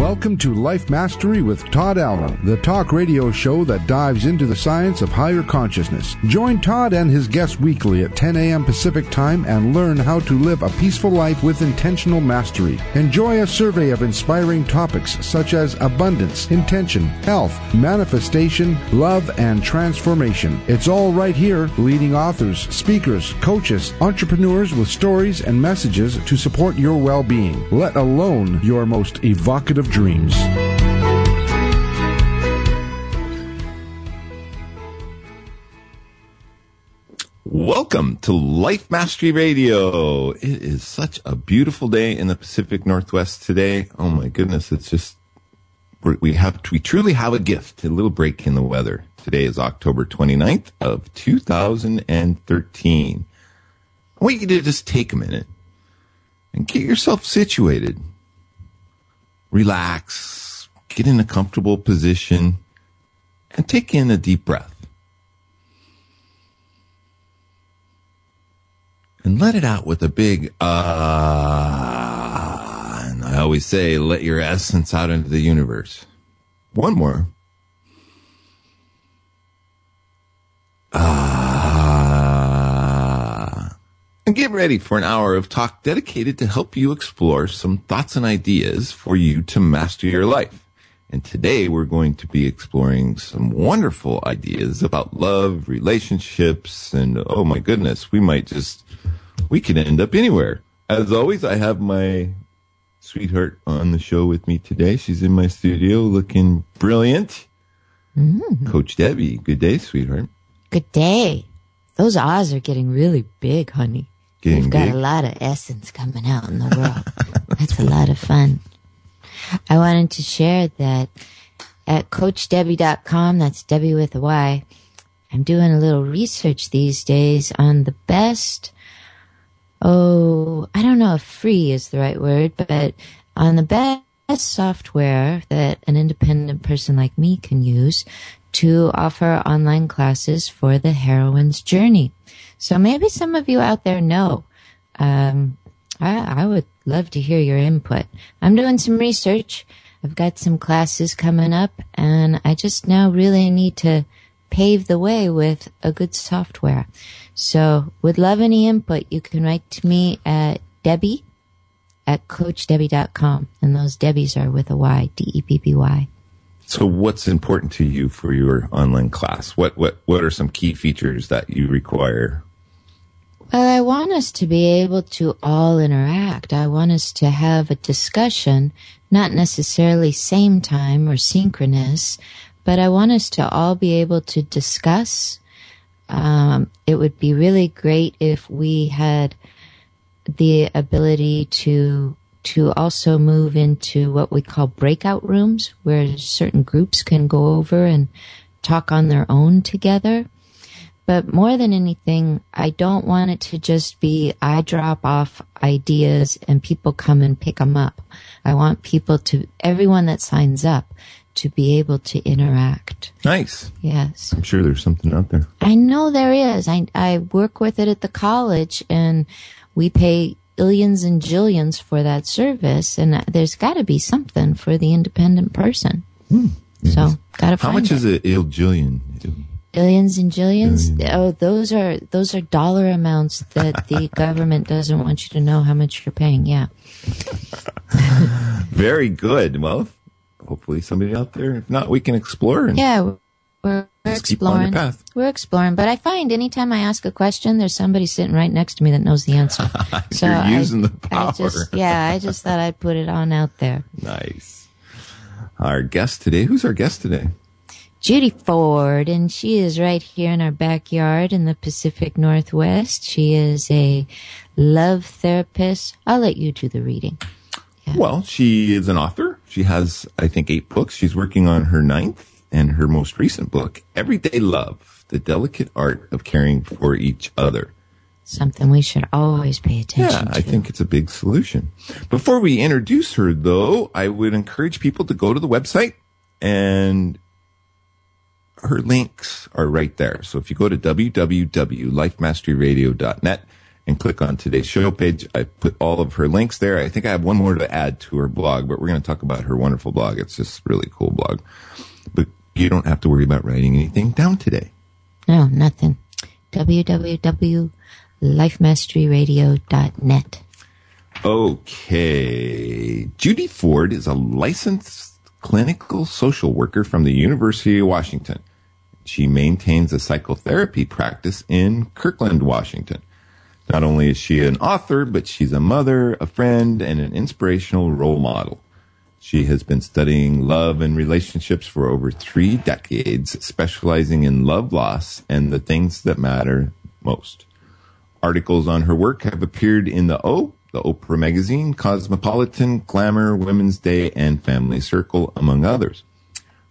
Welcome to Life Mastery with Todd Allen, the talk radio show that dives into the science of higher consciousness. Join Todd and his guests weekly at 10 a.m. Pacific Time and learn how to live a peaceful life with intentional mastery. Enjoy a survey of inspiring topics such as abundance, intention, health, manifestation, love, and transformation. It's all right here, leading authors, speakers, coaches, entrepreneurs with stories and messages to support your well being, let alone your most evocative dreams. Welcome to Life Mastery Radio. It is such a beautiful day in the Pacific Northwest today. Oh my goodness, it's just we have we truly have a gift, a little break in the weather. Today is October 29th of 2013. I want you to just take a minute and get yourself situated. Relax, get in a comfortable position and take in a deep breath. and let it out with a big ah. And I always say, let your essence out into the universe. One more. Ah. And get ready for an hour of talk dedicated to help you explore some thoughts and ideas for you to master your life. And today we're going to be exploring some wonderful ideas about love, relationships, and oh my goodness, we might just, we could end up anywhere. As always, I have my sweetheart on the show with me today. She's in my studio looking brilliant. Mm-hmm. Coach Debby, good day, sweetheart. Good day. Those eyes are getting really big, honey. Getting We've got big? a lot of essence coming out in the world. That's a lot of fun. I wanted to share that at CoachDebby.com, that's Debby with a Y, I'm doing a little research these days on the best, oh, I don't know if free is the right word, but on the best software that an independent person like me can use to offer online classes for the heroine's journey. So maybe some of you out there know. Um, I, I would love to hear your input. I'm doing some research. I've got some classes coming up and I just now really need to pave the way with a good software. So would love any input. You can write to me at Debby at coachdebby.com. And those Debbys are with a Y, D-E-B-B-Y. So what's important to you for your online class? What, what, what are some key features that you require? Well, I want us to be able to all interact. I want us to have a discussion, not necessarily same time or synchronous, but I want us to all be able to discuss. Um, it would be really great if we had the ability to to also move into what we call breakout rooms where certain groups can go over and talk on their own together. But more than anything, I don't want it to just be I drop off ideas and people come and pick them up. I want people to, everyone that signs up to be able to interact. Nice. Yes. I'm sure there's something out there. I know there is. I, I work with it at the college and we pay billions and jillions for that service and there's got to be something for the independent person. So, got to Hmm. How much it. is it, Il Jillian? Billions and jillions. Oh, those are those are dollar amounts that the government doesn't want you to know how much you're paying. Yeah. Very good. Well, hopefully somebody out there. If not, we can explore and Yeah, we're, we're Just keep on your exploring. We're exploring, but I find anytime I ask a question, there's somebody sitting right next to me that knows the answer. so You're I- using the I power. just, yeah, I just thought I'd put it on out there. Nice. Our guest today. Who's our guest today? Judy Ford, and she is right here in our backyard in the Pacific Northwest. She is a love therapist. I'll let you do the reading. Well, she is an author. She has, I think, eight books. She's working on her ninth and her most recent book, Everyday Love, The Delicate Art of Caring for Each Other. Something we should always pay Yeah, attention to. I think it's a big solution. Before we introduce her, though, I would encourage people to go to the website and her links are right there. So if you go to www.lifemasteryradio.net and click on today's show page, I put all of her links there. I think I have one more to add to her blog, but we're going to talk about her wonderful blog. It's just really cool blog. You don't have to worry about writing anything down today. No, nothing. www.lifemasteryradio.net. Okay. Judy Ford is a licensed clinical social worker from the University of Washington. She maintains a psychotherapy practice in Kirkland, Washington. Not only is she an author, but she's a mother, a friend, and an inspirational role model. She has been studying love and relationships for over three decades, specializing in love loss and the things that matter most. Articles on her work have appeared in the O, the Oprah magazine, Cosmopolitan, Glamour, Women's Day, and Family Circle, among others.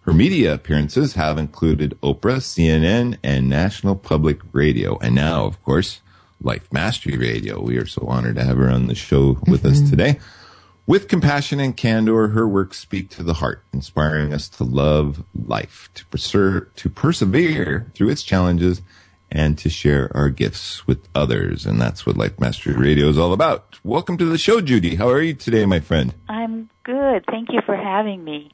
Her media appearances have included Oprah, CNN, and National Public Radio. And now, of course, Life Mastery Radio. We are so honored to have her on the show with us mm-hmm. today. With compassion and candor, her works speak to the heart, inspiring us to love life, to, perser- to persevere through its challenges, and to share our gifts with others. And that's what Life Mastery Radio is all about. Welcome to the show, Judy. How are you today, my friend? I'm good. Thank you for having me.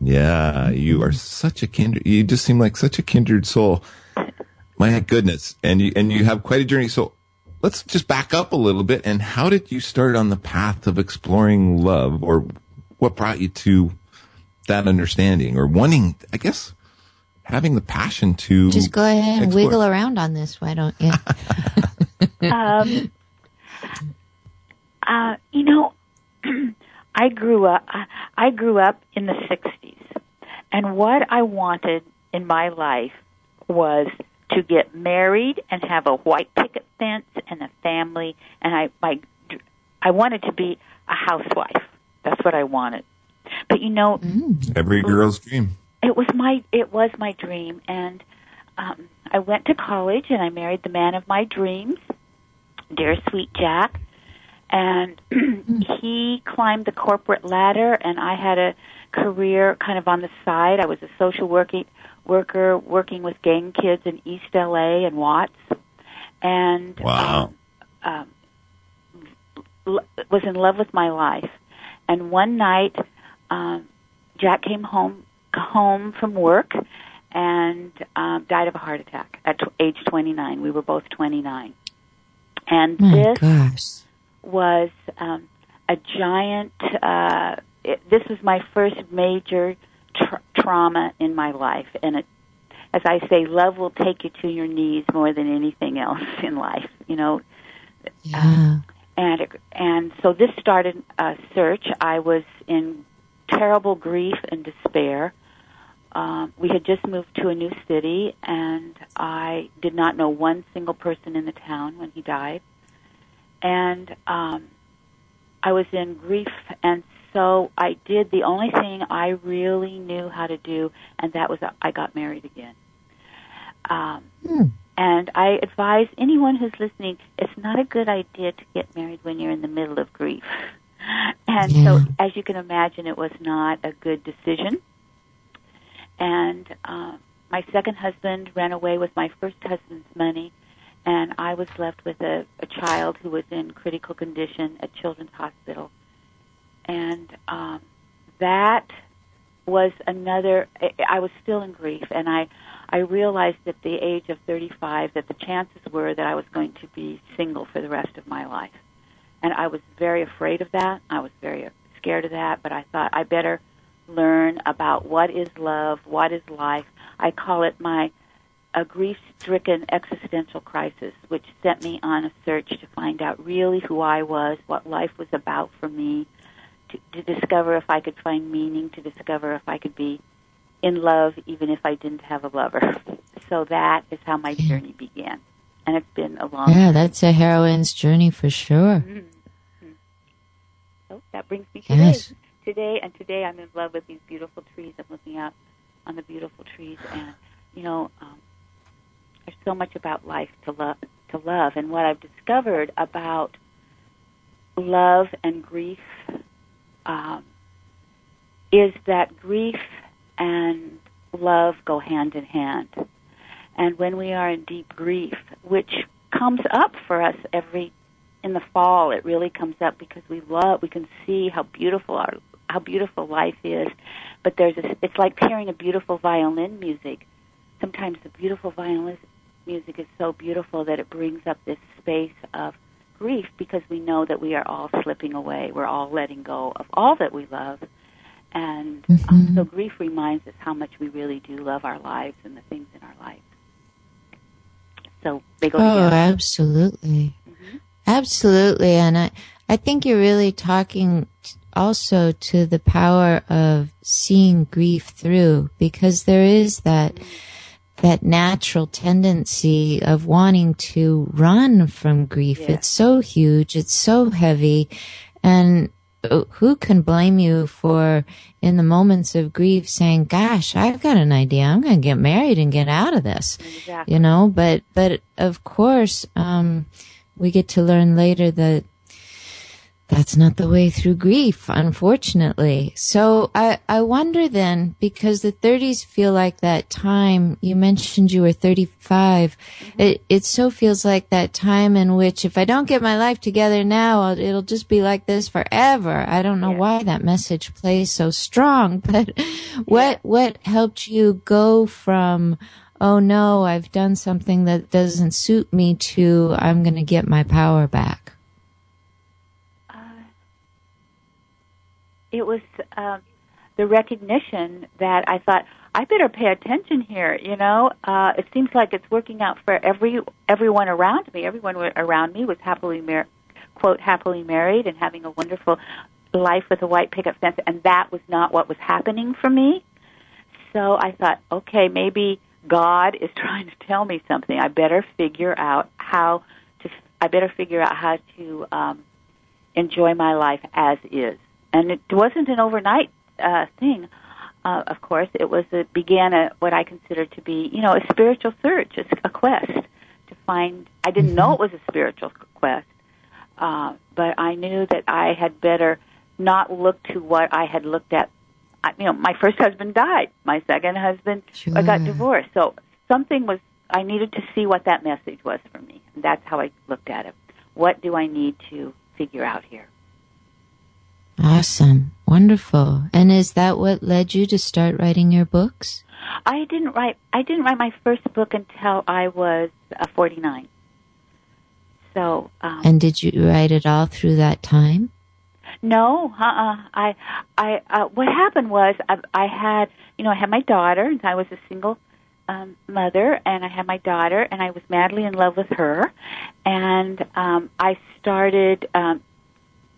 Yeah, you are such a kindred. You just seem like such a kindred soul. My goodness, and you and you have quite a journey. So let's just back up a little bit. And how did you start on the path of exploring love, or what brought you to that understanding, or wanting? I guess having the passion to Just go ahead and explore. wiggle around on this, why don't you? Um, uh, you know, I grew up. I- I grew up in the '60s, and what I wanted in my life was to get married and have a white picket fence and a family. And I, my, I wanted to be a housewife. That's what I wanted. But you know, every girl's dream. it was my it was my dream and um I went to college and I married the man of my dreams, dear sweet Jack. And he climbed the corporate ladder and I had a career kind of on the side. I was a social working worker working with gang kids in East LA and Watts. And Wow. um, l- was in love with my life. And one night, um, Jack came home home from work and um, died of a heart attack at tw- age 29. We were both 29. And My this gosh. was um, a giant. Uh, it, this was my first major tra- trauma in my life, and it, as I say, love will take you to your knees more than anything else in life. You know, Yeah. and it, and so this started a search. I was in terrible grief and despair. Um, we had just moved to a new city, and I did not know one single person in the town when he died. And um, I was in grief, and so I did the only thing I really knew how to do, and that was I got married again. Um, and I advise anyone who's listening, it's not a good idea to get married when you're in the middle of grief. And Yeah. so, as you can imagine, it was not a good decision. and uh, my second husband ran away with my first husband's money, and I was left with a, a child who was in critical condition at Children's Hospital, and um, that was another. I, was still in grief, and I I realized at the age of 35 that the chances were that I was going to be single for the rest of my life, and I was very afraid of that. I was very scared of that, but I thought I better learn about what is love, what is life. I call it my a grief-stricken existential crisis, which sent me on a search to find out really who I was, what life was about for me, to, to discover if I could find meaning, to discover if I could be in love even if I didn't have a lover. So that is how my journey began. And it's been a long Yeah, that's a heroine's journey for sure. Mm-hmm. So that brings me to Yes. today. Today and today I'm in love with these beautiful trees. I'm looking out on the beautiful trees and you know, um, there's so much about life to love to love and what I've discovered about love and grief um, is that grief and love go hand in hand. And when we are in deep grief, which comes up for us every in the fall, it really comes up because we love, we can see how beautiful our how beautiful life is. But there's a, it's like hearing a beautiful violin music. Sometimes the beautiful violin music is so beautiful that it brings up this space of grief because we know that we are all slipping away. We're all letting go of all that we love. And um, mm-hmm. so grief reminds us how much we really do love our lives and the things in our life. So they go Oh, together. absolutely. Mm-hmm. Absolutely. And I, I think you're really talking also to the power of seeing grief through because there is that, mm-hmm. That natural tendency of wanting to run from grief. Yeah. It's so huge. It's so heavy. And who can blame you for in the moments of grief saying, gosh, I've got an idea. I'm going to get married and get out of this Exactly. you know but but of course um we get to learn later that that's not the way through grief unfortunately. So i i wonder then because the 30s feel like that time you mentioned you were 35 mm-hmm. it it so feels like that time in which if i don't get my life together now I'll, it'll just be like this forever. I don't know Yeah. why that message plays so strong but what what helped you go from oh no, I've done something that doesn't suit me to I'm going to get my power back. It was um, the recognition that I thought I better pay attention here. You know, uh, it seems like it's working out for every everyone around me. Everyone around me was happily mar- quote happily married and having a wonderful life with a white picket fence, and that was not what was happening for me. So I thought, okay, maybe God is trying to tell me something. I better figure out how to. I better figure out how to um, enjoy my life as is. And it wasn't an overnight uh, thing. Uh, of course, it was it began a what I consider to be, you know, a spiritual search, a, a quest to find. I didn't know it was a spiritual quest, uh, but I knew that I had better not look to what I had looked at. I, you know, my first husband died. My second husband I got divorced. So something was. I needed to see what that message was for me, and that's how I looked at it. What do I need to figure out here? Awesome. Wonderful. And is that what led you to start writing your books? I didn't write. I didn't write my first book until I was uh, 49. So um, And did you write it all through that time? no, uh-uh. I, I, uh, what happened was I, I had, you know, I had my daughter, and I was a single um, mother, and I had my daughter, and I was madly in love with her, and um, I started um,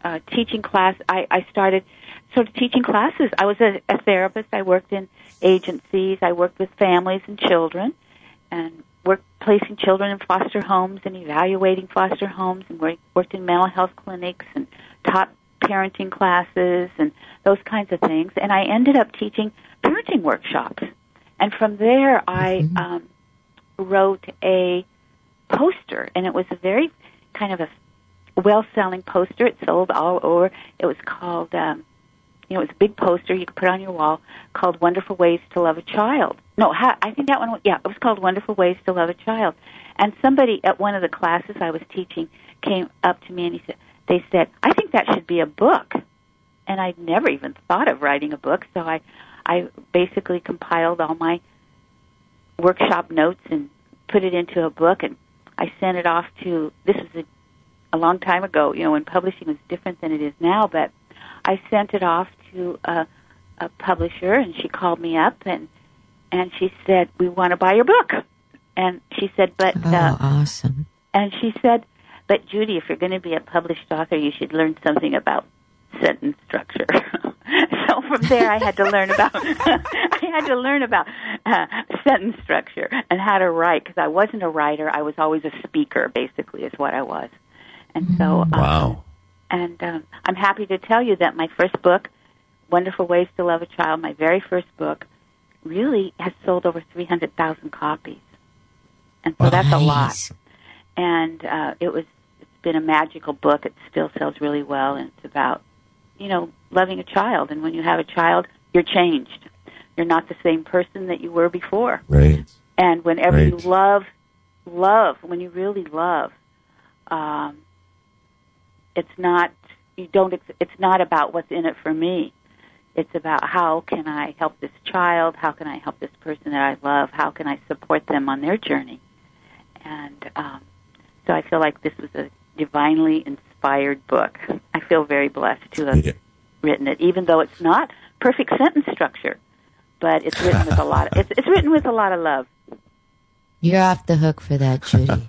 uh, teaching class. I, I started sort of teaching classes. I was a, a therapist. I worked in agencies. I worked with families and children, and worked placing children in foster homes and evaluating foster homes, and worked, worked in mental health clinics and taught parenting classes and those kinds of things. And I ended up teaching parenting workshops. And from there, I um, wrote a poster, and it was a very kind of a well-selling poster. It sold all over. It was called um, You know, it was a big poster you could put on your wall called "Wonderful Ways to Love a Child." No, I think that one. Yeah, it was called "Wonderful Ways to Love a Child." And somebody at one of the classes I was teaching came up to me and he said, "They said I think that should be a book." And I'd never even thought of writing a book, so I, I basically compiled all my workshop notes and put it into a book and I sent it off to this is a, long time ago, you know, when publishing was different than it is now, but I sent it off to a, a publisher and she called me up and and she said, "We want to buy your book." And she said, "But Oh, uh, awesome. and she said, "But Judy, if you're going to be a published author, you should learn something about sentence structure." so from there, I had to learn about I had to learn about uh, sentence structure and how to write because I wasn't a writer. I was always a speaker, basically, is what I was. And so, um, Wow. and um, I'm happy to tell you that my first book, Wonderful Ways to Love a Child, my very first book, really has sold over 300,000 copies. And so that's a lot and uh, it was it's been a magical book. It still sells really well, and it's about you know loving a child. And when you have a child, you're changed. You're not the same person that you were before. Right. And whenever Right. you love, love when you really love, um, it's not you don't. ex- It's not about what's in it for me. It's about how can I help this child? How can I help this person that I love? How can I support them on their journey? And um, so I feel like this was a divinely inspired book. I feel very blessed to have Yeah. written it, even though it's not perfect sentence structure, but it's written with a lot. Of, it's, it's written with a lot of love. You're off the hook for that, Judy.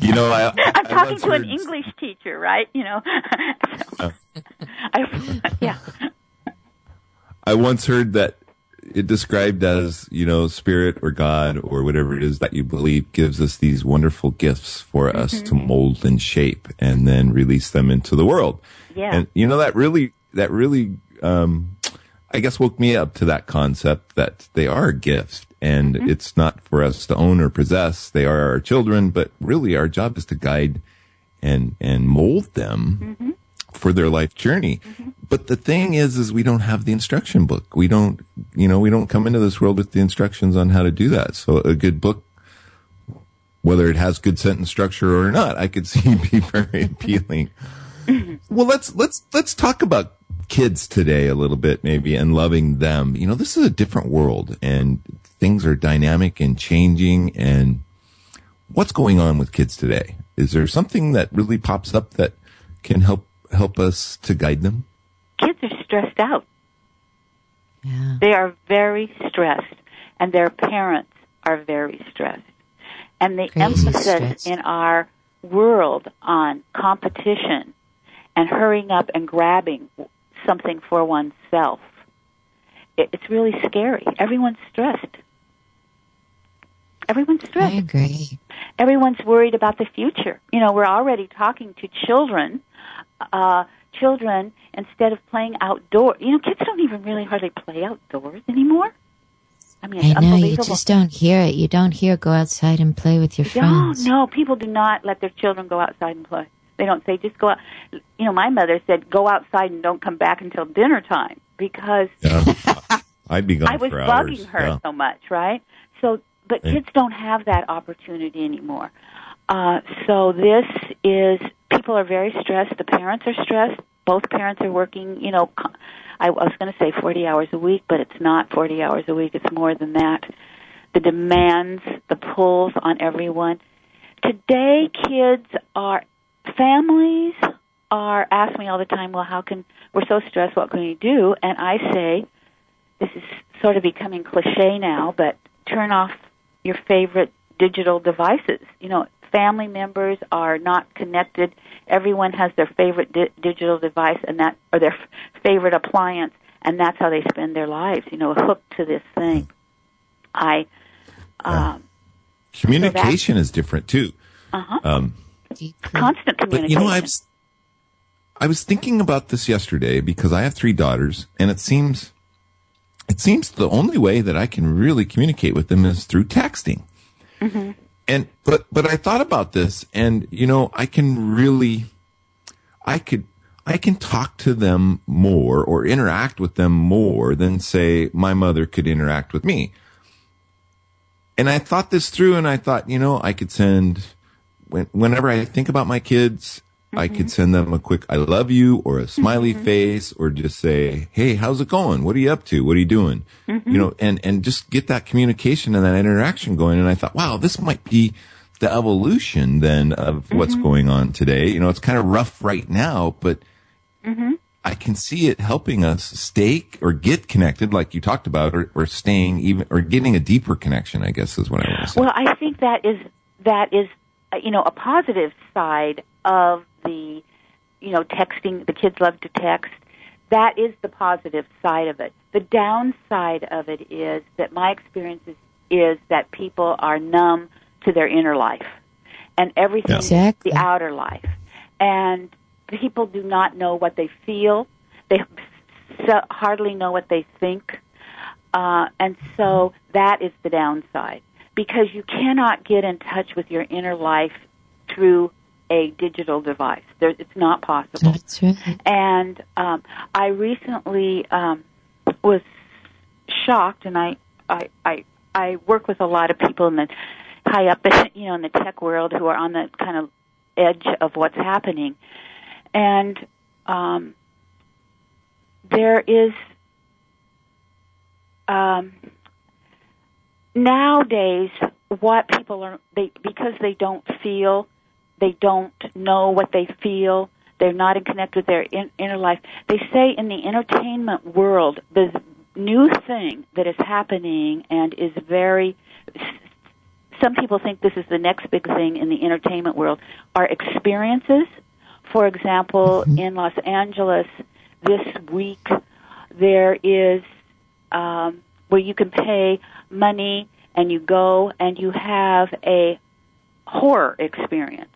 You know, I, I'm talking once to an English teacher, right? You know, so, I, yeah. I once heard that it described as, you know, spirit or God or whatever it is that you believe gives us these wonderful gifts for us to mold and shape and then release them into the world. Yeah. And you know, that really, that really, um, I guess woke me up to that concept that they are gifts and mm-hmm. it's not for us to own or possess. They are our children, but really our job is to guide and, and mold them mm-hmm. for their life journey. Mm-hmm. But the thing is, is we don't have the instruction book. We don't, you know, we don't come into this world with the instructions on how to do that. So a good book, whether it has good sentence structure or not, I could see be very appealing. well, let's, let's, let's talk about kids today a little bit, maybe, and loving them. You know, this is a different world and things are dynamic and changing and what's going on with kids today? Is there something that really pops up that can help help us to guide them? Kids are stressed out. Yeah. They are very stressed, and their parents are very stressed. And the Crazy emphasis stressed. in our world on competition and hurrying up and grabbing something for oneself. It's really scary. Everyone's stressed. Everyone's stressed. I agree. everyone's worried about the future. You know, we're already talking to children. Uh, children, instead of playing outdoors, you know, kids don't even really hardly play outdoors anymore. I mean, it's I know, you just don't hear it. You don't hear go outside and play with your no, friends. no, no, people do not let their children go outside and play. They don't say just go out. You know, my mother said go outside and don't come back until dinner time because Yeah. I'd be gone I was for bugging hours. her Yeah. so much, right? So, but Yeah. kids don't have that opportunity anymore. Uh, so this is people are very stressed. The parents are stressed. Both parents are working. You know, I was going to say 40 hours a week, but it's not 40 hours a week. It's more than that. The demands, the pulls on everyone. Today, kids are families are ask me all the time, well, how can we're so stressed? What can we do? And I say, this is sort of becoming cliche now, but turn off your favorite digital devices. You know, family members are not connected. Everyone has their favorite di- digital device and that or their f- favorite appliance and that's how they spend their lives, you know, hooked to this thing. I um Communication is different too. uh-huh. Um, constant but communication. you know, I was I was thinking about this yesterday because I have three daughters, and it seems it seems the only way that I can really communicate with them is through texting. Mm-hmm. And but but I thought about this, and you know, I can really, I could I can talk to them more or interact with them more than say my mother could interact with me. And I thought this through and I thought, you know, I could send when, whenever I think about my kids, I could mm-hmm. send them a quick I love you or a smiley mm-hmm. face or just say, Hey, how's it going? What are you up to? What are you doing? You mm-hmm. know, and, and just get that communication and that interaction going. And I thought, wow, this might be the evolution then of what's going on today. You know, it's kind of rough right now, but I can see it helping us stay or get connected, like you talked about, or, or staying even, or getting a deeper connection, I guess is what I want to say. Well, I think that is that is uh, you know a positive side of the you know texting. The kids love to text. That is the positive side of it. The downside of it is that my experience is, is that people are numb to their inner life and everything Exactly. the outer life, and people do not know what they feel. They so hardly know what they think. Uh, and so that is the downside because you cannot get in touch with your inner life through a digital device. There, it's not possible. That's right. And um, I recently um, was shocked, and I, I, I, I work with a lot of people in the high up, you know, in the tech world who are on the kind of edge of what's happening, and um, there is um, nowadays what people are they because they don't feel they don't know what they feel. They're not in connect with their in, inner life. They say in the entertainment world the new thing that is happening and is very some people think this is the next big thing in the entertainment world are experiences. For example in los angeles this week there is um, where you can pay money and you go and you have a horror experience.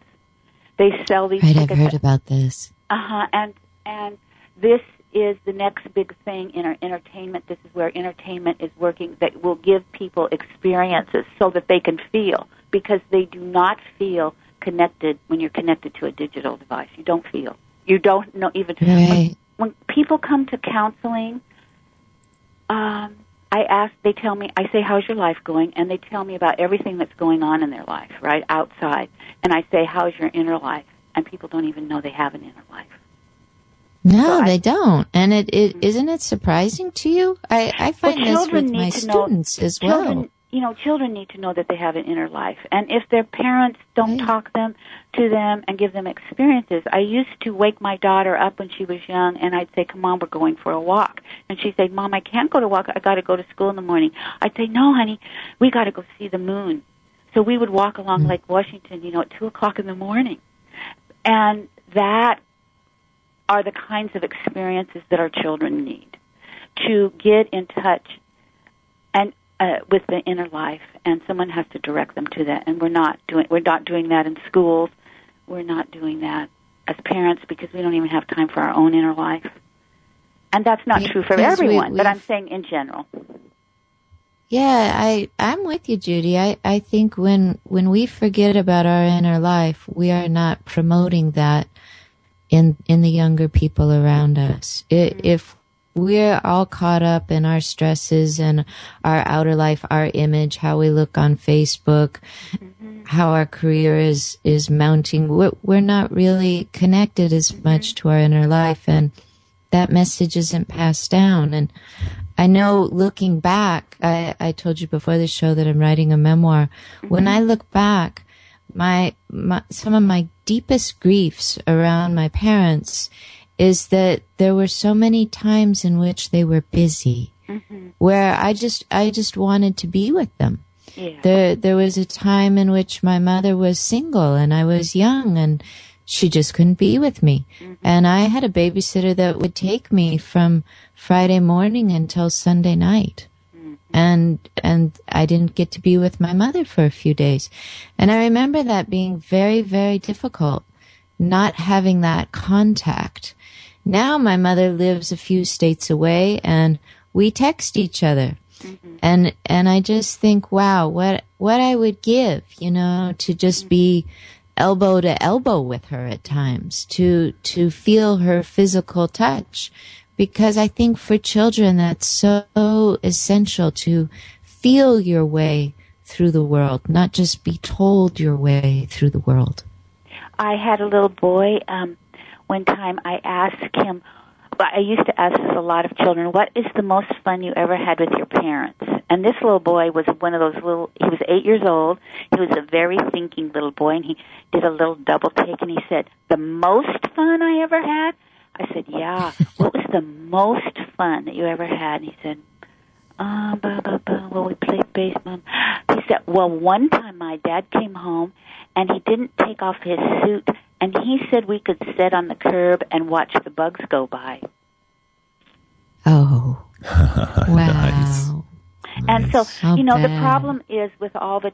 They sell these Right, I've heard about this. Uh huh. And and this is the next big thing in our entertainment. This is where entertainment is working. That will give people experiences so that they can feel because they do not feel connected when you're connected to a digital device. You don't feel. You don't know even Right. when people come to counseling, um, I ask, they tell me, I say, how's your life going? And they tell me about everything that's going on in their life, right, outside. And I say, how's your inner life? And people don't even know they have an inner life. No, So I- they don't. And it, it mm-hmm. isn't it surprising to you? I, I find Well, this with my to know- students as well. You know, children need to know that they have an inner life. And if their parents don't Right. talk them to them and give them experiences, I used to wake my daughter up when she was young and I'd say, "Come on, we're going for a walk." And she'd say, "Mom, I can't go to walk. I got to go to school in the morning." I'd say, "No, honey, we got to go see the moon." So we would walk along mm. Lake Washington, you know, at two o'clock in the morning, and that are the kinds of experiences that our children need to get in touch and uh, with the inner life, and someone has to direct them to that. And we're not doing we're not doing that in schools. We're not doing that as parents because we don't even have time for our own inner life. And that's not true for we- everyone, but I'm saying in general. Yeah, I I'm with you, Judy. I I think when when we forget about our inner life, we are not promoting that in in the younger people around us. I If we're all caught up in our stresses and our outer life, our image, how we look on Facebook, mm-hmm. how our career is is mounting, we're, we're not really connected as mm-hmm. much to our inner life, and that message isn't passed down. And I know looking back, I, I told you before the show that I'm writing a memoir. When mm-hmm. I look back, my, my, some of my deepest griefs around my parents is that there were so many times in which they were busy mm-hmm. where I just, I just wanted to be with them. Yeah. There, there was a time in which my mother was single and I was young and she just couldn't be with me. Mm-hmm. And I had a babysitter that would take me from Friday morning until Sunday night. Mm-hmm. And, and I didn't get to be with my mother for a few days. And I remember that being very, very difficult, not having that contact. Now my mother lives a few states away and we text each other and and I just think, wow, what what I would give, you know, to just be elbow to elbow with her at times to, to feel her physical touch. Because I think for children, that's so essential to feel your way through the world, not just be told your way through the world. I had a little boy. Um, one time I asked him, I used to ask this a lot of children, what is the most fun you ever had with your parents? And this little boy was one of those little, he was eight years old. He was a very thinking little boy and he did a little double take and he said, the most fun I ever had? I said, yeah. what was the most fun that you ever had? And he said, uh, blah, blah, blah. Well, we played baseball. He said, well, one time my dad came home and he didn't take off his suit and he said we could sit on the curb and watch the bugs go by. Oh. wow. nice. And so, so you know, bad. the problem is with all the,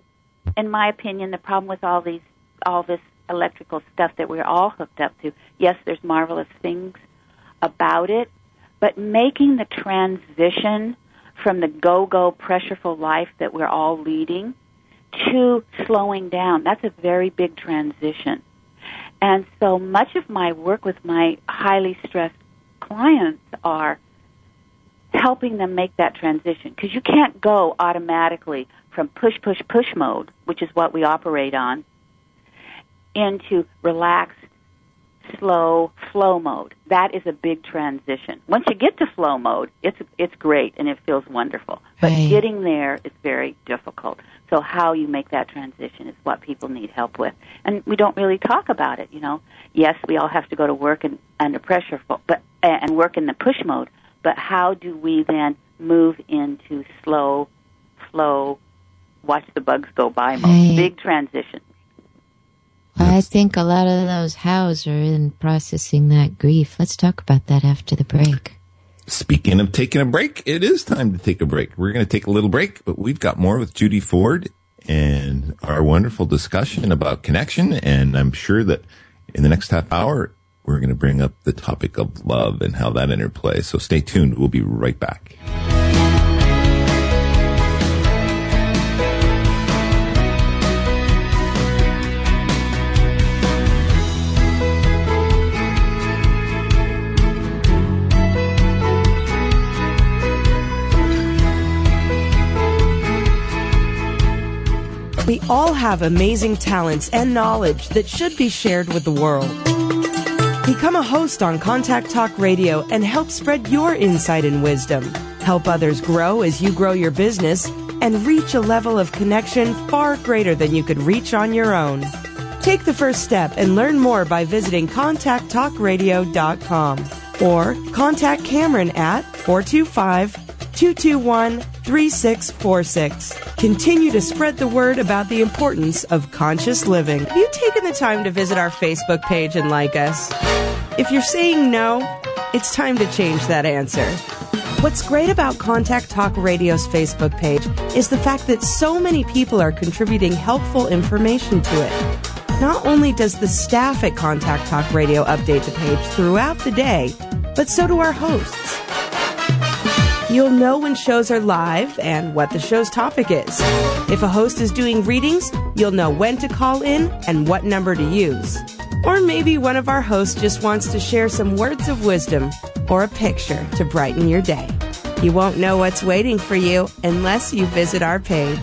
in my opinion, the problem with all these, all this electrical stuff that we're all hooked up to. Yes, there's marvelous things about it, but making the transition from the go-go pressureful life that we're all leading to slowing down, that's a very big transition. And so much of my work with my highly stressed clients are helping them make that transition because you can't go automatically from push, push, push mode, which is what we operate on, into relaxed, slow flow mode. That is a big transition. Once you get to flow mode, it's it's great and it feels wonderful. But right. getting there is very difficult. So how you make that transition is what people need help with. And we don't really talk about it, you know. Yes, we all have to go to work and under pressure but and work in the push mode, but how do we then move into slow flow watch the bugs go by mode? Right. Big transition. I think a lot of those hows are in processing that grief. Let's talk about that after the break. Speaking of taking a break, it is time to take a break. We're going to take a little break, but we've got more with Judy Ford and our wonderful discussion about connection. And I'm sure that in the next half hour, we're going to bring up the topic of love and how that interplays. So stay tuned. We'll be right back. We all have amazing talents and knowledge that should be shared with the world. Become a host on Contact Talk Radio and help spread your insight and wisdom. Help others grow as you grow your business and reach a level of connection far greater than you could reach on your own. Take the first step and learn more by visiting contacttalkradio.com or contact Cameron at 425 221 3646. Continue to spread the word about the importance of conscious living. Have you taken the time to visit our Facebook page and like us? If you're saying no, it's time to change that answer. What's great about Contact Talk Radio's Facebook page is the fact that so many people are contributing helpful information to it. Not only does the staff at Contact Talk Radio update the page throughout the day, but so do our hosts. You'll know when shows are live and what the show's topic is. If a host is doing readings, you'll know when to call in and what number to use. Or maybe one of our hosts just wants to share some words of wisdom or a picture to brighten your day. You won't know what's waiting for you unless you visit our page.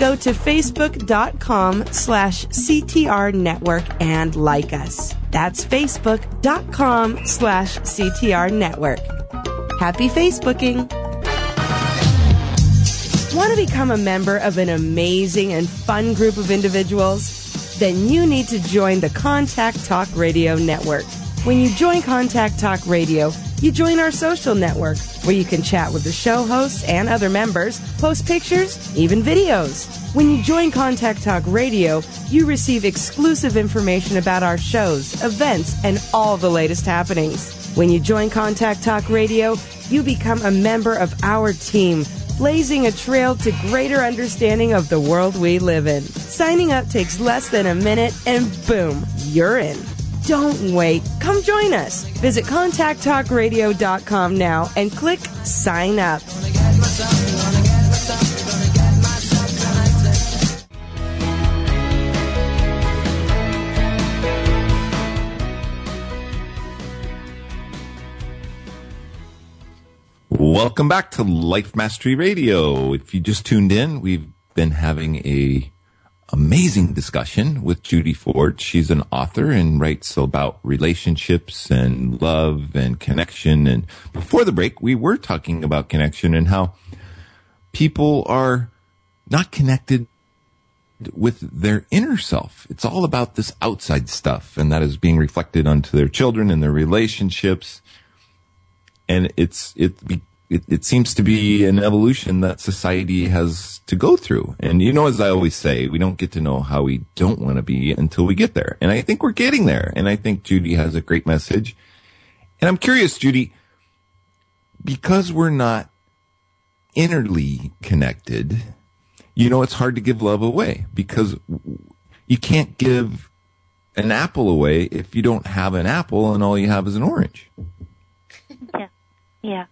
Go to facebook.com slash CTR network and like us. That's facebook.com slash CTR network. Happy Facebooking! Want to become a member of an amazing and fun group of individuals? Then you need to join the Contact Talk Radio Network. When you join Contact Talk Radio, you join our social network where you can chat with the show hosts and other members, post pictures, even videos. When you join Contact Talk Radio, you receive exclusive information about our shows, events, and all the latest happenings. When you join Contact Talk Radio, you become a member of our team, blazing a trail to greater understanding of the world we live in. Signing up takes less than a minute, and boom, you're in. Don't wait. Come join us. Visit contacttalkradio.com now and click sign up. Welcome back to Life Mastery Radio. If you just tuned in, we've been having a amazing discussion with Judy Ford. She's an author and writes about relationships and love and connection. And before the break, we were talking about connection and how people are not connected with their inner self. It's all about this outside stuff and that is being reflected onto their children and their relationships. And it's, it, it, it seems to be an evolution that society has to go through. And you know, as I always say, we don't get to know how we don't want to be until we get there. And I think we're getting there. And I think Judy has a great message. And I'm curious, Judy, because we're not innerly connected, you know, it's hard to give love away because you can't give an apple away if you don't have an apple and all you have is an orange. Yeah. Yeah.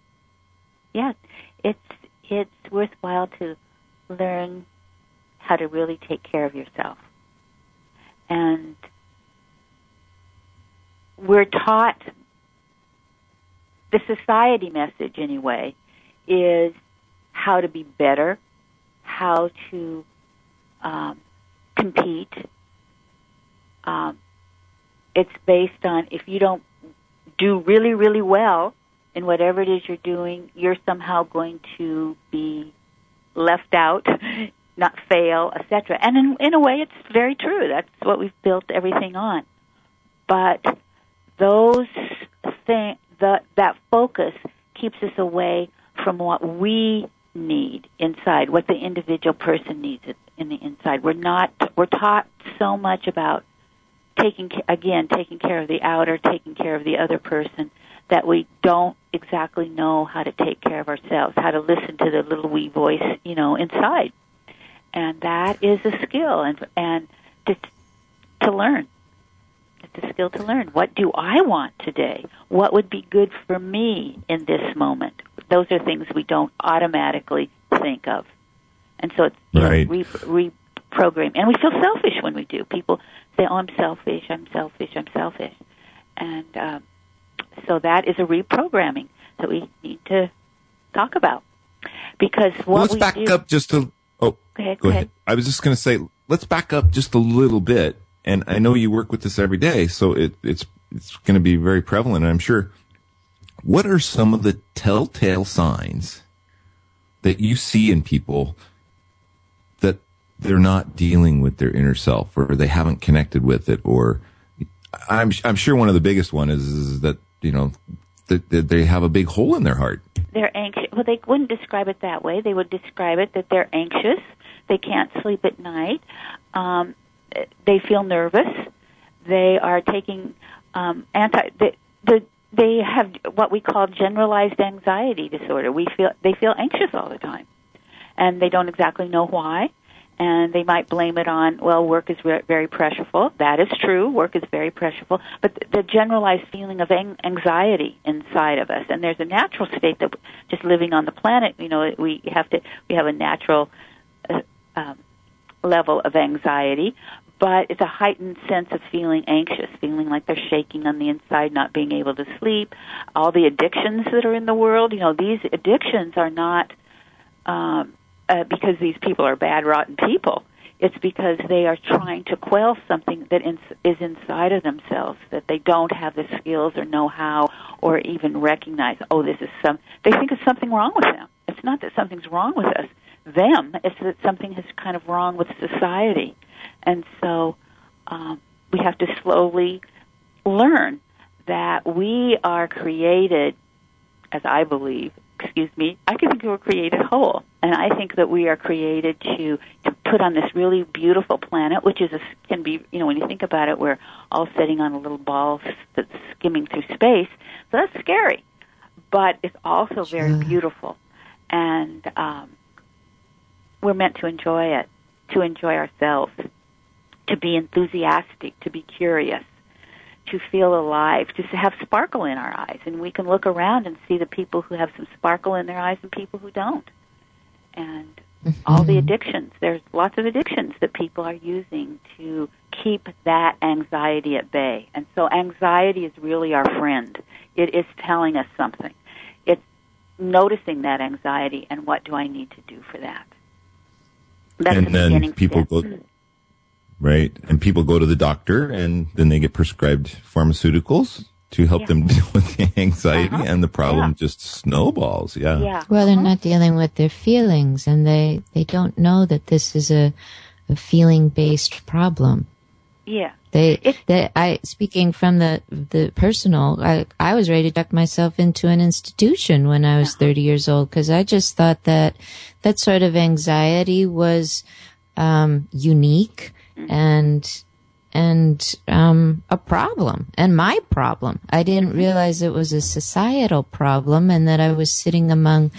Yeah. It's it's worthwhile to learn how to really take care of yourself. And we're taught the society message anyway is how to be better, how to um, compete. Um, it's based on if you don't do really, really well in whatever it is you're doing, you're somehow going to be left out, not fail, etc. And in, in a way, it's very true. That's what we've built everything on. But those thing, the, that focus keeps us away from what we need inside, what the individual person needs in the inside. We're not, we're taught so much about taking, again, taking care of the outer, taking care of the other person, that we don't exactly know how to take care of ourselves, how to listen to the little wee voice, you know, inside. And that is a skill and, and to, to learn. It's a skill to learn. What do I want today? What would be good for me in this moment? Those are things we don't automatically think of. And so it's right. know, re- reprogram. And we feel selfish when we do. People say, oh, I'm selfish, I'm selfish, I'm selfish. And, um, so that is a reprogramming that we need to talk about. Because what well, let's we back do, up just a. Oh, go ahead. Go ahead. I was just going to say, let's back up just a little bit. And I know you work with this every day, so it, it's it's going to be very prevalent. I'm sure. What are some of the telltale signs that you see in people that they're not dealing with their inner self, or they haven't connected with it, or I'm I'm sure one of the biggest one is, is that you know, that, they have a big hole in their heart. They're anxious. Well, they wouldn't describe it that way. They would describe it that they're anxious. They can't sleep at night. Um, they feel nervous. They are taking um, anti. The, the they have what we call generalized anxiety disorder. We feel they feel anxious all the time, and they don't exactly know why and they might blame it on well work is re- very pressureful that is true. Work is very pressureful but the generalized feeling of anxiety inside of us. And there's a natural state that just living on the planet you know we have to we have a natural uh, um, level of anxiety. But it's a heightened sense of feeling anxious, feeling like they're shaking on the inside, not being able to sleep. All the addictions that are in the world, you know, these addictions are not um, uh, because these people are bad, rotten people. It's because they are trying to quell something that is inside of themselves that they don't have the skills or know how or even recognize. Oh, this is some. They think it's something wrong with them. It's not that something's wrong with us. Them. It's that something is kind of wrong with society, and so um, we have to slowly learn that we are created, as I believe, excuse me, I think we were created whole. And I think that we are created to, to put on this really beautiful planet, which is a, can be, you know, when you think about it, we're all sitting on a little ball that's skimming through space. So that's scary. But it's also very beautiful. And um, we're meant to enjoy it, to enjoy ourselves, to be enthusiastic, to be curious to feel alive, to have sparkle in our eyes. And we can look around and see the people who have some sparkle in their eyes and people who don't. And mm-hmm. all the addictions, there's lots of addictions that people are using to keep that anxiety at bay. And so anxiety is really our friend. It is telling us something. It's noticing that anxiety and what do I need to do for that. That's and the then people step. go right, and people go to the doctor, and then they get prescribed pharmaceuticals to help Yeah. them deal with the anxiety, Uh-huh. and the problem Yeah. just snowballs. Yeah. Yeah. Well, they're Uh-huh. not dealing with their feelings and they, they don't know that this is a, a feeling based problem. Yeah. They, It's- they, I, speaking from the, the personal, I, I was ready to duck myself into an institution when I was 30 years old because I just thought that that sort of anxiety was, um, unique Mm-hmm. and, and, um, a problem and my problem. I didn't mm-hmm. realize it was a societal problem and that I was sitting among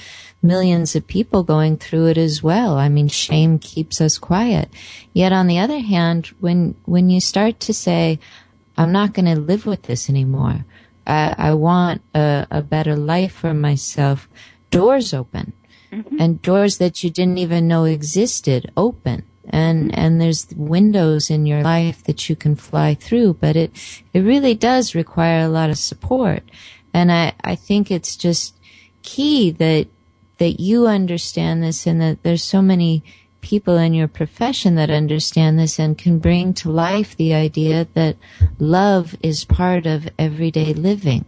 millions of people going through it as well. I mean, shame keeps us quiet. Yet on the other hand, when, when you start to say, I'm not going to live with this anymore. I, I want a, a better life for myself. Doors open mm-hmm. and doors that you didn't even know existed open. And, and there's windows in your life that you can fly through, but it, it really does require a lot of support. And I, I think it's just key that, that you understand this and that there's so many people in your profession that understand this and can bring to life the idea that love is part of everyday living.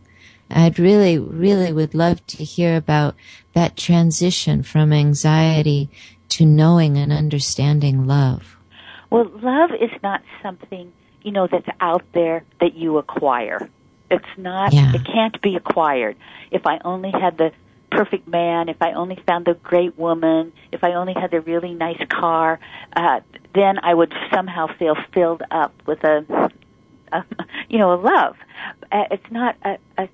I'd really, really would love to hear about that transition from anxiety to knowing and understanding love. Well, love is not something, you know, that's out there that you acquire. It's not, Yeah. it can't be acquired. If I only had the perfect man, if I only found the great woman, if I only had the really nice car, uh, then I would somehow feel filled up with a, a you know, a love. Uh, it's not a, a,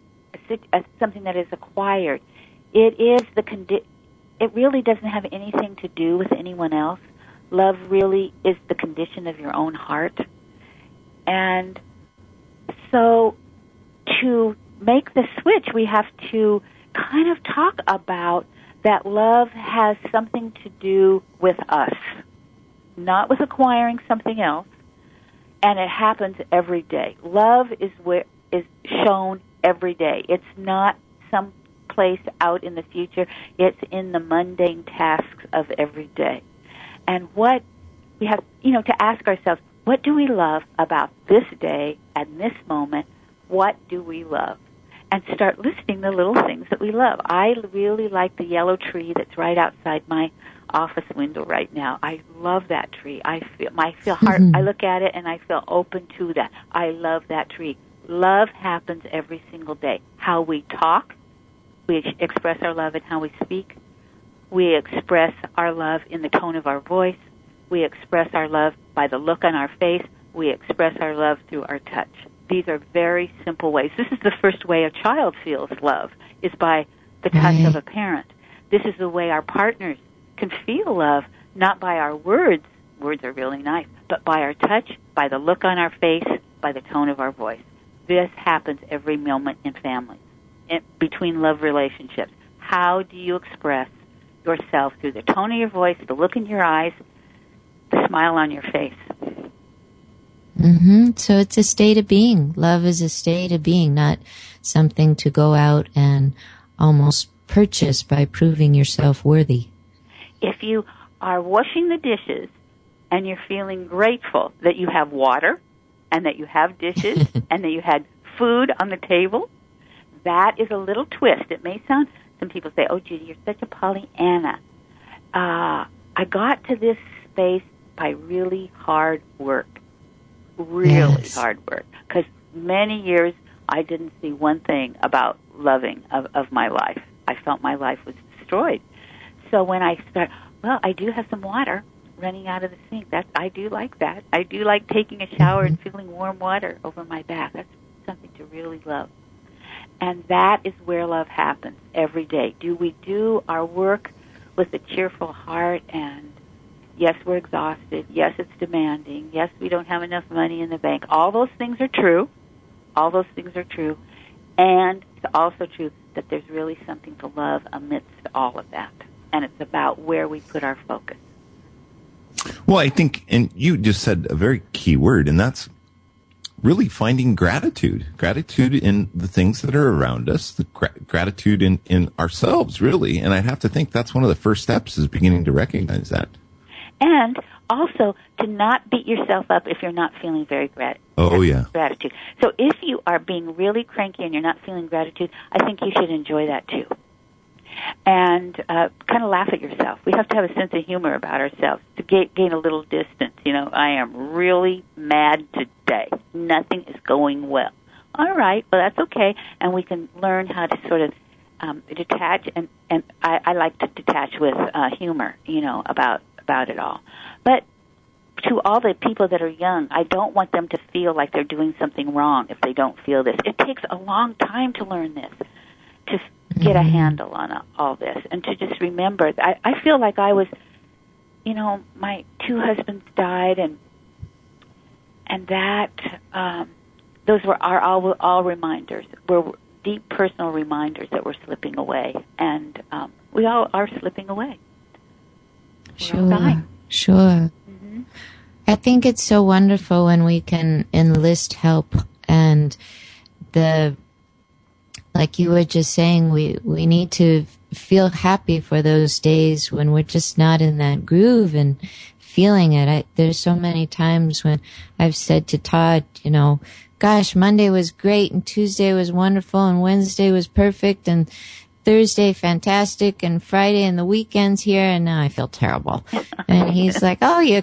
a, a something that is acquired. It is the condi- it really doesn't have anything to do with anyone else. Love really is the condition of your own heart. And so to make the switch, we have to kind of talk about that love has something to do with us, not with acquiring something else. And it happens every day. Love is where is shown every day. It's not some place out in the future. It's in the mundane tasks of every day. And what we have, you know, to ask ourselves, what do we love about this day and this moment? What do we love? And start listing the little things that we love. I really like the yellow tree that's right outside my office window right now. I love that tree. I feel my feel heart. Mm-hmm. I look at it and I feel open to that. I love that tree. Love happens every single day. How we talk, we ex- express our love in how we speak. We express our love in the tone of our voice. We express our love by the look on our face. We express our love through our touch. These are very simple ways. This is the first way a child feels love, is by the touch Right. of mm-hmm. a parent. This is the way our partners can feel love, not by our words. Words are really nice, but by our touch, by the look on our face, by the tone of our voice. This happens every moment in families, between love relationships. How do you express yourself through the tone of your voice, the look in your eyes, the smile on your face? hmm So it's a state of being. Love is a state of being, not something to go out and almost purchase by proving yourself worthy. If you are washing the dishes and you're feeling grateful that you have water and that you have dishes and that you had food on the table, that is a little twist. It may sound, some people say, oh, Judy, you're such a Pollyanna. Uh, I got to this space by really hard work. Really Yes. hard work. Because many years I didn't see one thing about loving of, of my life. I felt my life was destroyed. So when I start, well, I do have some water running out of the sink. That I do like that. I do like taking a shower and feeling warm water over my back. That's something to really love. And that is where love happens every day. Do we do our work with a cheerful heart and yes, we're exhausted. Yes, it's demanding. Yes, we don't have enough money in the bank. All those things are true. All those things are true. And it's also true that there's really something to love amidst all of that. And it's about where we put our focus. Well, I think, and you just said a very key word, and that's really finding gratitude, gratitude in the things that are around us, the gra- gratitude in, in ourselves, really. And I'd have to think that's one of the first steps is beginning to recognize that. And also to not beat yourself up if you're not feeling very grat- Oh, oh yeah. gratitude. So if you are being really cranky and you're not feeling gratitude, I think you should enjoy that too. And uh, kind of laugh at yourself. We have to have a sense of humor about ourselves to gain, gain a little distance. You know, I am really mad today. Nothing is going well. All right, well that's okay, and we can learn how to sort of um, detach. And and I, I like to detach with uh, humor. You know about about it all. But to all the people that are young, I don't want them to feel like they're doing something wrong if they don't feel this. It takes a long time to learn this, to get a handle on all this, and to just remember. I, I feel like I was, you know, my two husbands died, and and that um, those were are all all reminders. Were deep personal reminders that we're slipping away, and um, we all are slipping away. We're Sure, sure. I think it's so wonderful when we can enlist help and the, like you were just saying, we, we need to feel happy for those days when we're just not in that groove and feeling it. I, there's so many times when I've said to Todd, you know, gosh, Monday was great and Tuesday was wonderful and Wednesday was perfect and Thursday fantastic and Friday and the weekends here and now I feel terrible. and he's like, oh, you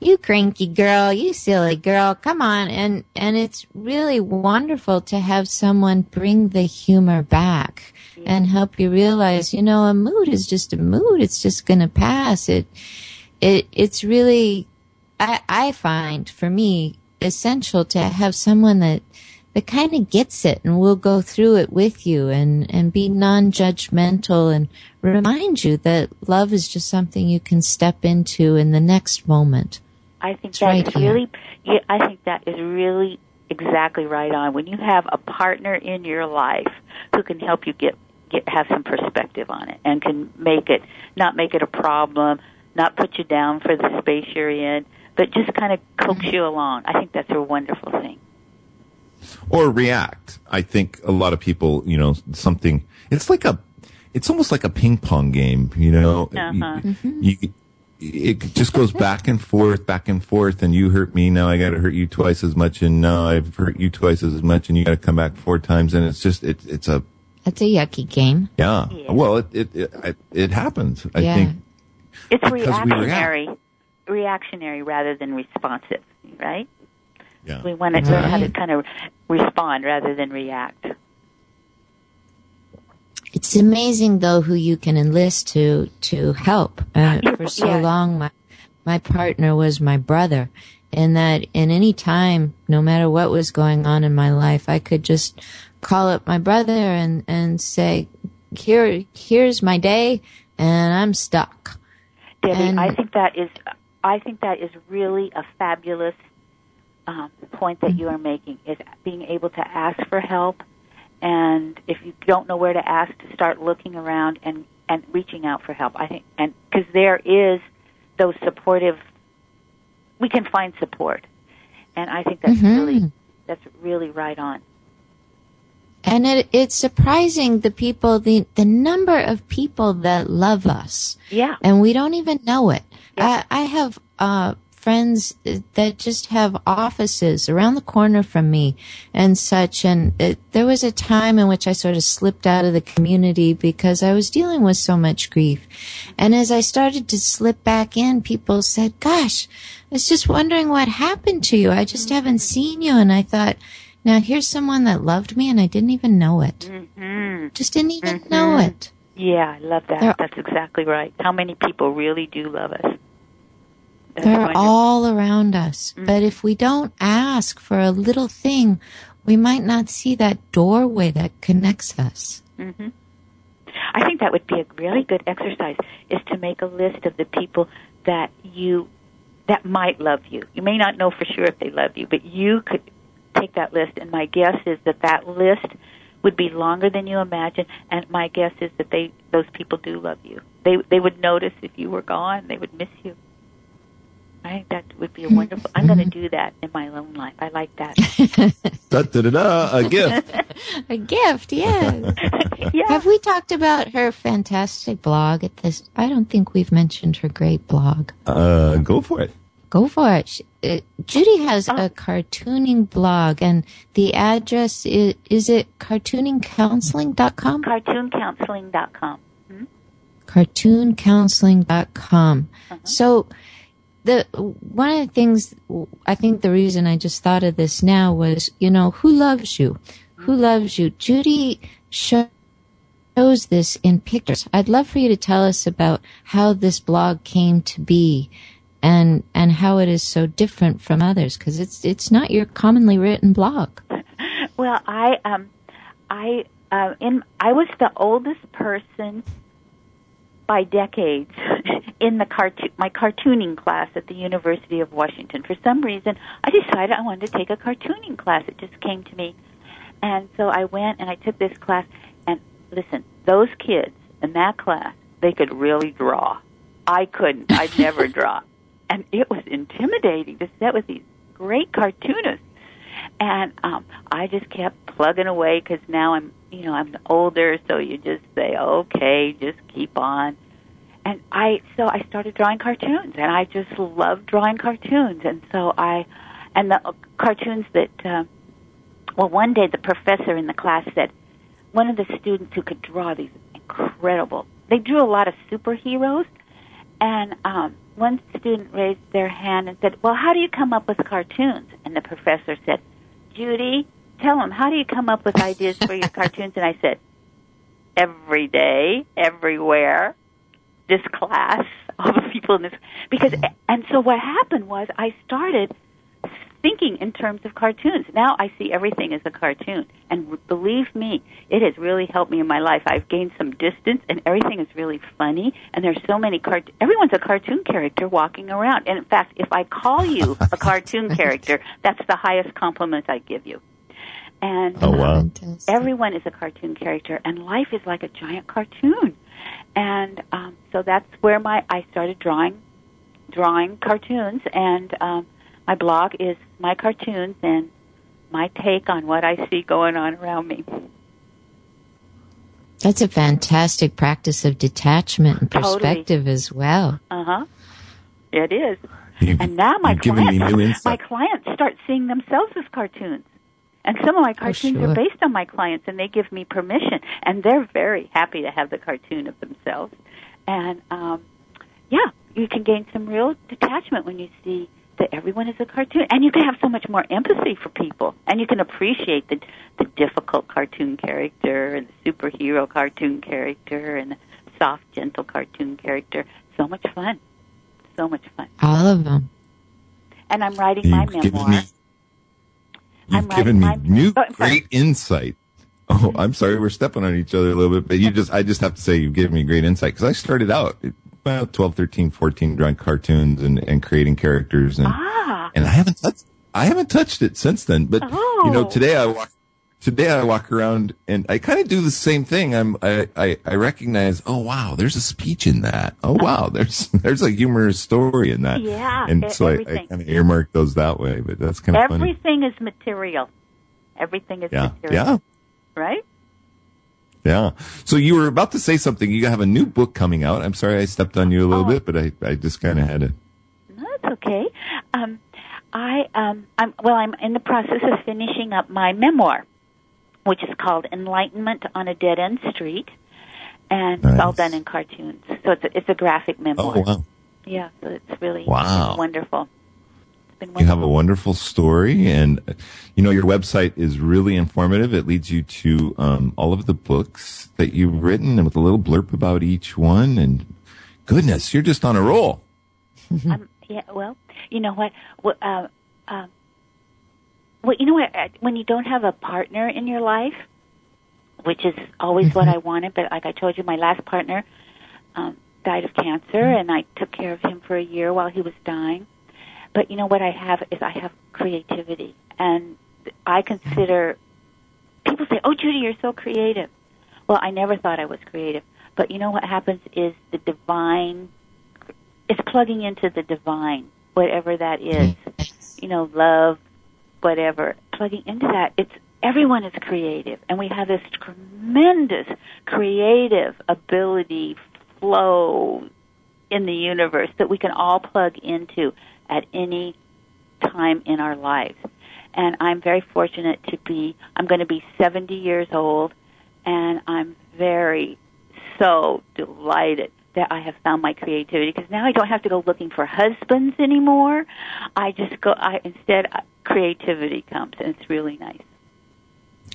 you cranky girl, you silly girl, come on. And, and it's really wonderful to have someone bring the humor back and help you realize, you know, a mood is just a mood. It's just going to pass. It, it, it's really, I, I find for me essential to have someone that, that kind of gets it and will go through it with you and, and be non-judgmental and remind you that love is just something you can step into in the next moment. I think It's that's right really. Yeah, I think that is really exactly right on. When you have a partner in your life who can help you get get have some perspective on it and can make it not make it a problem, not put you down for the space you're in, but just kind of coax Mm-hmm. you along. I think that's a wonderful thing. or react. I think a lot of people, you know, something, it's like a, it's almost like a ping pong game, you know, Uh-huh. you, you- it just goes back and forth, back and forth, and you hurt me, now I gotta hurt you twice as much, and now I've hurt you twice as much, and you gotta come back four times, and it's just, it, it's a, That's a yucky game. yeah. Yeah. Well, it, it, it, it happens. I think, It's Because we react. reactionary, reactionary rather than responsive, right? yeah. We want to learn how to kind of respond rather than react. It's amazing though who you can enlist to to help. Uh, for so yeah. long, my my partner was my brother, and that in any time, no matter what was going on in my life, I could just call up my brother and and say, "Here, here's my day, and I'm stuck." Debby, And- I think that is, I think that is really a fabulous um, point that you are making. Is being able to ask for help, and if you don't know where to ask, to start looking around and and reaching out for help. I think, and because there is those supportive, we can find support, and I think that's Mhm. really that's really right on. And it, it's surprising the people, the, the number of people that love us. Yeah. And we don't even know it. Yeah. I, I have, uh, friends that just have offices around the corner from me and such. And it, there was a time in which I sort of slipped out of the community because I was dealing with so much grief. And as I started to slip back in, people said, gosh, I was just wondering what happened to you. I just haven't seen you. And I thought, now here's someone that loved me and I didn't even know it. hmm Just didn't even know it. Yeah, I love that. They're- That's exactly right. How many people really do love us? They're all around us. But if we don't ask for a little thing, we might not see that doorway that connects us. hmm I think that would be a really good exercise is to make a list of the people that you that might love you. You may not know for sure if they love you, but you could take that list and my guess is that that list would be longer than you imagine and my guess is that they those people do love you. They they would notice if you were gone, they would miss you. I think that would be a wonderful. I'm going to do that in my own life. I like that. Da, da, da, da, a gift. A gift, yes. yeah. Have we talked about her fantastic blog at this? I don't think we've mentioned her great blog. Uh, go for it. Go for it. She- uh, Judy has a cartooning blog, and the address is, is it cartooningcounseling.com? Cartooncounseling.com. cartooncounseling.com. So the one of the things I think the reason I just thought of this now was, you know, who loves you? Who loves you? Judy shows this in pictures. I'd love for you to tell us about how this blog came to be and and how it is so different from others because it's it's not your commonly written blog. Well, I um, I uh, in I was the oldest person by decades in the cartoon my cartooning class at the University of Washington. For some reason, I decided I wanted to take a cartooning class. It just came to me, and so I went and I took this class. And listen, those kids in that class, they could really draw. I couldn't. I'd never draw, and it was intimidating to sit with these great cartoonists and um I just kept plugging away because now I'm you know I'm older, so you just say okay, just keep on. And I so I started drawing cartoons, and I just loved drawing cartoons, and so I and the uh, cartoons that uh, well one day the professor in the class said one of the students who could draw these incredible they drew a lot of superheroes and um, one student raised their hand and said, "Well, how do you come up with cartoons?" And the professor said, "Judy, tell him how do you come up with ideas for your cartoons?" And I said, "Every day, everywhere, this class, all the people in this." Because and so what happened was I started thinking in terms of cartoons. Now I see everything as a cartoon. And believe me, it has really helped me in my life. I've gained some distance and everything is really funny and there's so many cart everyone's a cartoon character walking around. And in fact, if I call you a cartoon character, that's the highest compliment I give you. And Oh, wow. Everyone is a cartoon character and life is like a giant cartoon and um, so that's where my i started drawing drawing cartoons. And um, my blog is my cartoons and my take on what i see going on around me. That's a fantastic practice of detachment and Totally. perspective as well. uh-huh. It is. You've, and now my you've me clients new my clients start seeing themselves as cartoons and some of my cartoons sure. are based on my clients and they give me permission. And they're very happy to have the cartoon of themselves. And um yeah you can gain some real detachment when you see that everyone is a cartoon. And you can have so much more empathy for people. And you can appreciate the the difficult cartoon character and the superhero cartoon character and the soft gentle cartoon character. So much fun. So much fun. All of them. and i'm writing my You've memoir me, you've I'm given me new Oh, great insight. Oh, I'm sorry, we're stepping on each other a little bit, but you just, I just have to say you've given me great insight because I started out about 12, 13, 14 drawing cartoons and, and creating characters and, ah and I haven't touched, I haven't touched it since then, but you know, Oh. today I walk, today I walk around and I kind of do the same thing. I'm, I, I, I recognize, oh wow, there's a speech in that. Oh wow, there's, there's a humorous story in that. Yeah, And so I, I kind of earmark those that way, but that's kind of funny. everything is material everything is Yeah. material Yeah. right Yeah. So you were about to say something. You have a new book coming out. I'm sorry I stepped on you a little Oh. bit, but I, I just kind of had to. No, that's okay. Um, I um, I'm well. I'm in the process of finishing up my memoir, which is called Enlightenment on a Dead End Street, and it's all done in cartoons. So it's a, it's a graphic memoir. Oh, wow. Yeah, so it's really Wow. wonderful. It's You have a wonderful. story and, uh, you know, your website is really informative. It leads you to, um, all of the books that you've written and with a little blurb about each one. And goodness, you're just on a roll. Um, yeah, well, you know what? Well, uh, um, well, you know what? When you don't have a partner in your life, which is always what mm-hmm. I wanted, but like I told you, my last partner um, died of cancer, mm-hmm. and I took care of him for a year while he was dying. But you know what I have is I have creativity, and I consider people say, "Oh, Judy, you're so creative." Well, I never thought I was creative, but you know what happens is the divine it's plugging into the divine whatever that is. Mm-hmm. You know, love, whatever. Plugging into that, it's everyone is creative, and we have this tremendous creative ability flow in the universe that we can all plug into at any time in our lives. And I'm very fortunate to be, I'm going to be 70 years old, and I'm very, so delighted that I have found my creativity because now I don't have to go looking for husbands anymore. I just go, I, instead, creativity comes, and it's really nice.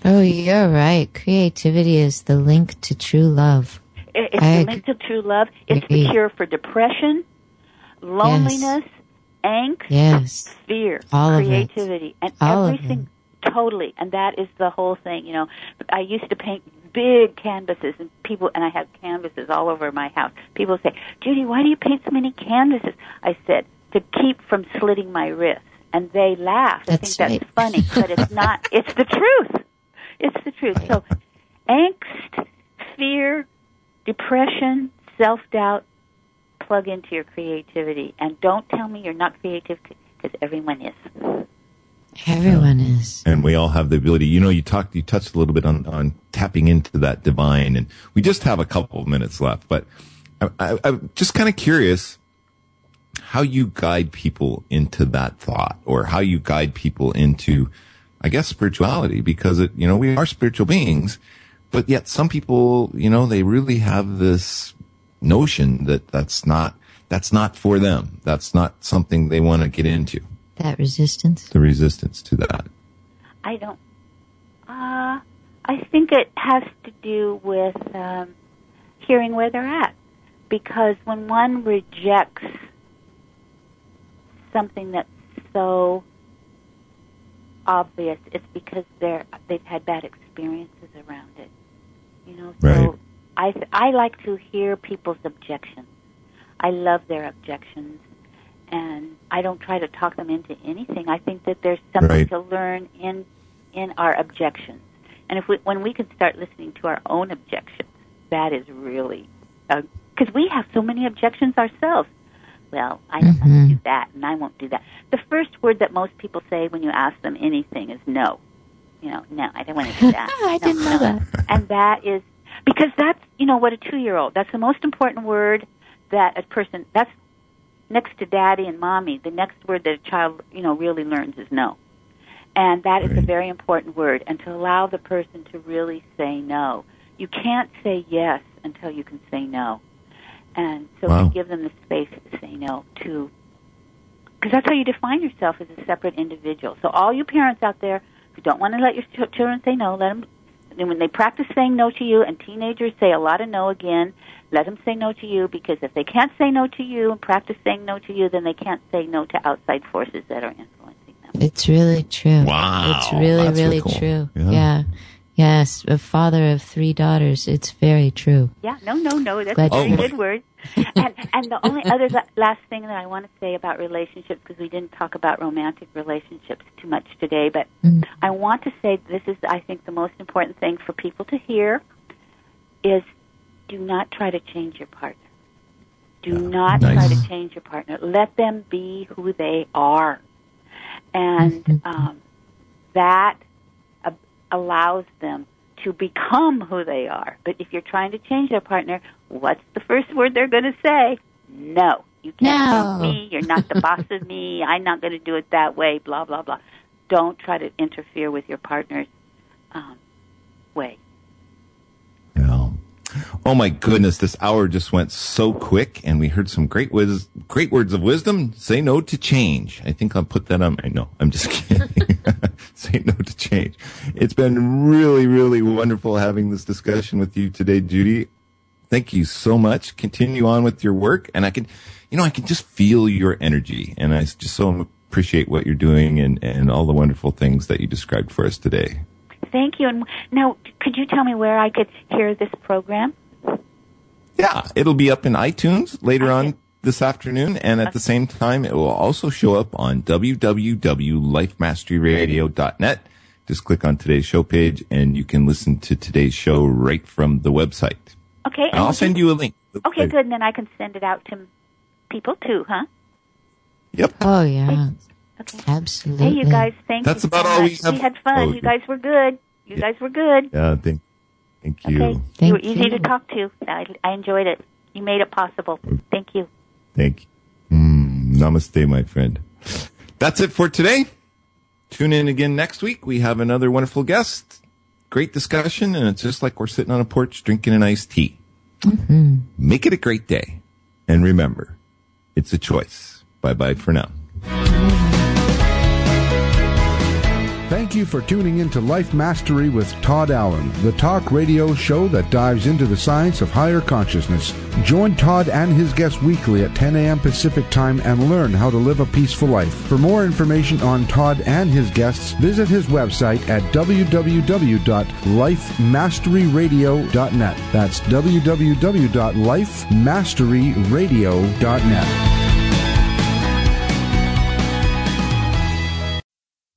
Oh, you're right. Creativity is the link to true love. It's I the link to true love. It's the cure for depression, loneliness, yes. angst, yes. fear, All creativity, and All everything. Totally, and that is the whole thing. You know, I used to paint big canvases, and people, and I have canvases all over my house. People say, "Judy, why do you paint so many canvases?" I said, "To keep from slitting my wrists." And they laugh. That's I think right. that's funny, but it's not. It's the truth. It's the truth. So, angst, fear, depression, self doubt, plug into your creativity. And don't tell me you're not creative because everyone is. Everyone is. And we all have the ability. You know, you talked, you touched a little bit on, on tapping into that divine, and we just have a couple of minutes left, but I, I, I'm just kind of curious how you guide people into that thought or how you guide people into, I guess, spirituality because it, you know, we are spiritual beings but yet some people, you know, they really have this notion that that's not, that's not for them. That's not something they want to get into. That resistance? The resistance to that. I don't, uh, I think it has to do with um, hearing where they're at. Because when one rejects something that's so obvious, it's because they're they've had bad experiences around it. You know, so right. I I like to hear people's objections. I love their objections, and I don't try to talk them into anything. I think that there's something right. to learn in in our objections, and if we when we can start listening to our own objections, that is really because uh, we have so many objections ourselves. Well, I don't mm-hmm. want to do that, and I won't do that. The first word that most people say when you ask them anything is no you know, no, I don't want to do that. I no, didn't know no. that. And that is because that's you know what a two year old. That's the most important word that a person. That's next to daddy and mommy. The next word that a child you know really learns is no, and that is right. a very important word. And to allow the person to really say no, you can't say yes until you can say no. And so wow. to give them the space to say no to because that's how you define yourself as a separate individual. So all you parents out there who don't want to let your ch- children say no, let them. And when they practice saying no to you, and teenagers say a lot of no again, let them say no to you because if they can't say no to you and practice saying no to you, then they can't say no to outside forces that are influencing them. It's really true. Wow. It's really, That's really cool. true. Yeah. yeah. Yes, a father of three daughters. It's very true. Yeah, no, no, no. That's Glad a very you- good word. and and the only other last thing that I want to say about relationships, because we didn't talk about romantic relationships too much today, but Mm. I want to say this is, I think, the most important thing for people to hear is do not try to change your partner. Do not Nice. try to change your partner. Let them be who they are, and Mhm. um, that allows them to become who they are. But if you're trying to change their partner, what's the first word they're going to say? No. You can't No. change me. You're not the boss of me. I'm not going to do it that way. Blah blah blah. Don't try to interfere with your partner's um, way. Oh my goodness, this hour just went so quick and we heard some great wis- great words of wisdom. Say no to change. I think I'll put that on my no, I'm just kidding. Say no to change. It's been really, really wonderful having this discussion with you today, Judy. Thank you so much. Continue on with your work and I can, you know, I can just feel your energy and I just so appreciate what you're doing and, and all the wonderful things that you described for us today. Thank you. And now, could you tell me where I could hear this program? Yeah, it'll be up in iTunes later on this afternoon, and at the same time, it will also show up on www.lifemasteryradio.net. Just click on today's show page, and you can listen to today's show right from the website. Okay. And I'll send you a link. Okay, good. And then I can send it out to people too, huh? Yep. Oh, yeah. Okay. Absolutely. Hey, you guys, thank That's you about so all we much. have- We had fun. Oh, you guys were good. You guys were good. Yeah, thank, thank you. Okay. Thank you were easy you. to talk to. I, I enjoyed it. You made it possible. Thank you. Thank you. Mm, namaste, my friend. That's it for today. Tune in again next week. We have another wonderful guest. Great discussion, and it's just like we're sitting on a porch drinking an iced tea. Make it a great day. And remember, it's a choice. Bye bye for now. Thank you for tuning in to Life Mastery with Todd Allen, the talk radio show that dives into the science of higher consciousness. Join Todd and his guests weekly at 10 a.m. Pacific Time and learn how to live a peaceful life. For more information on Todd and his guests, visit his website at www.lifemasteryradio.net. That's www.lifemasteryradio.net.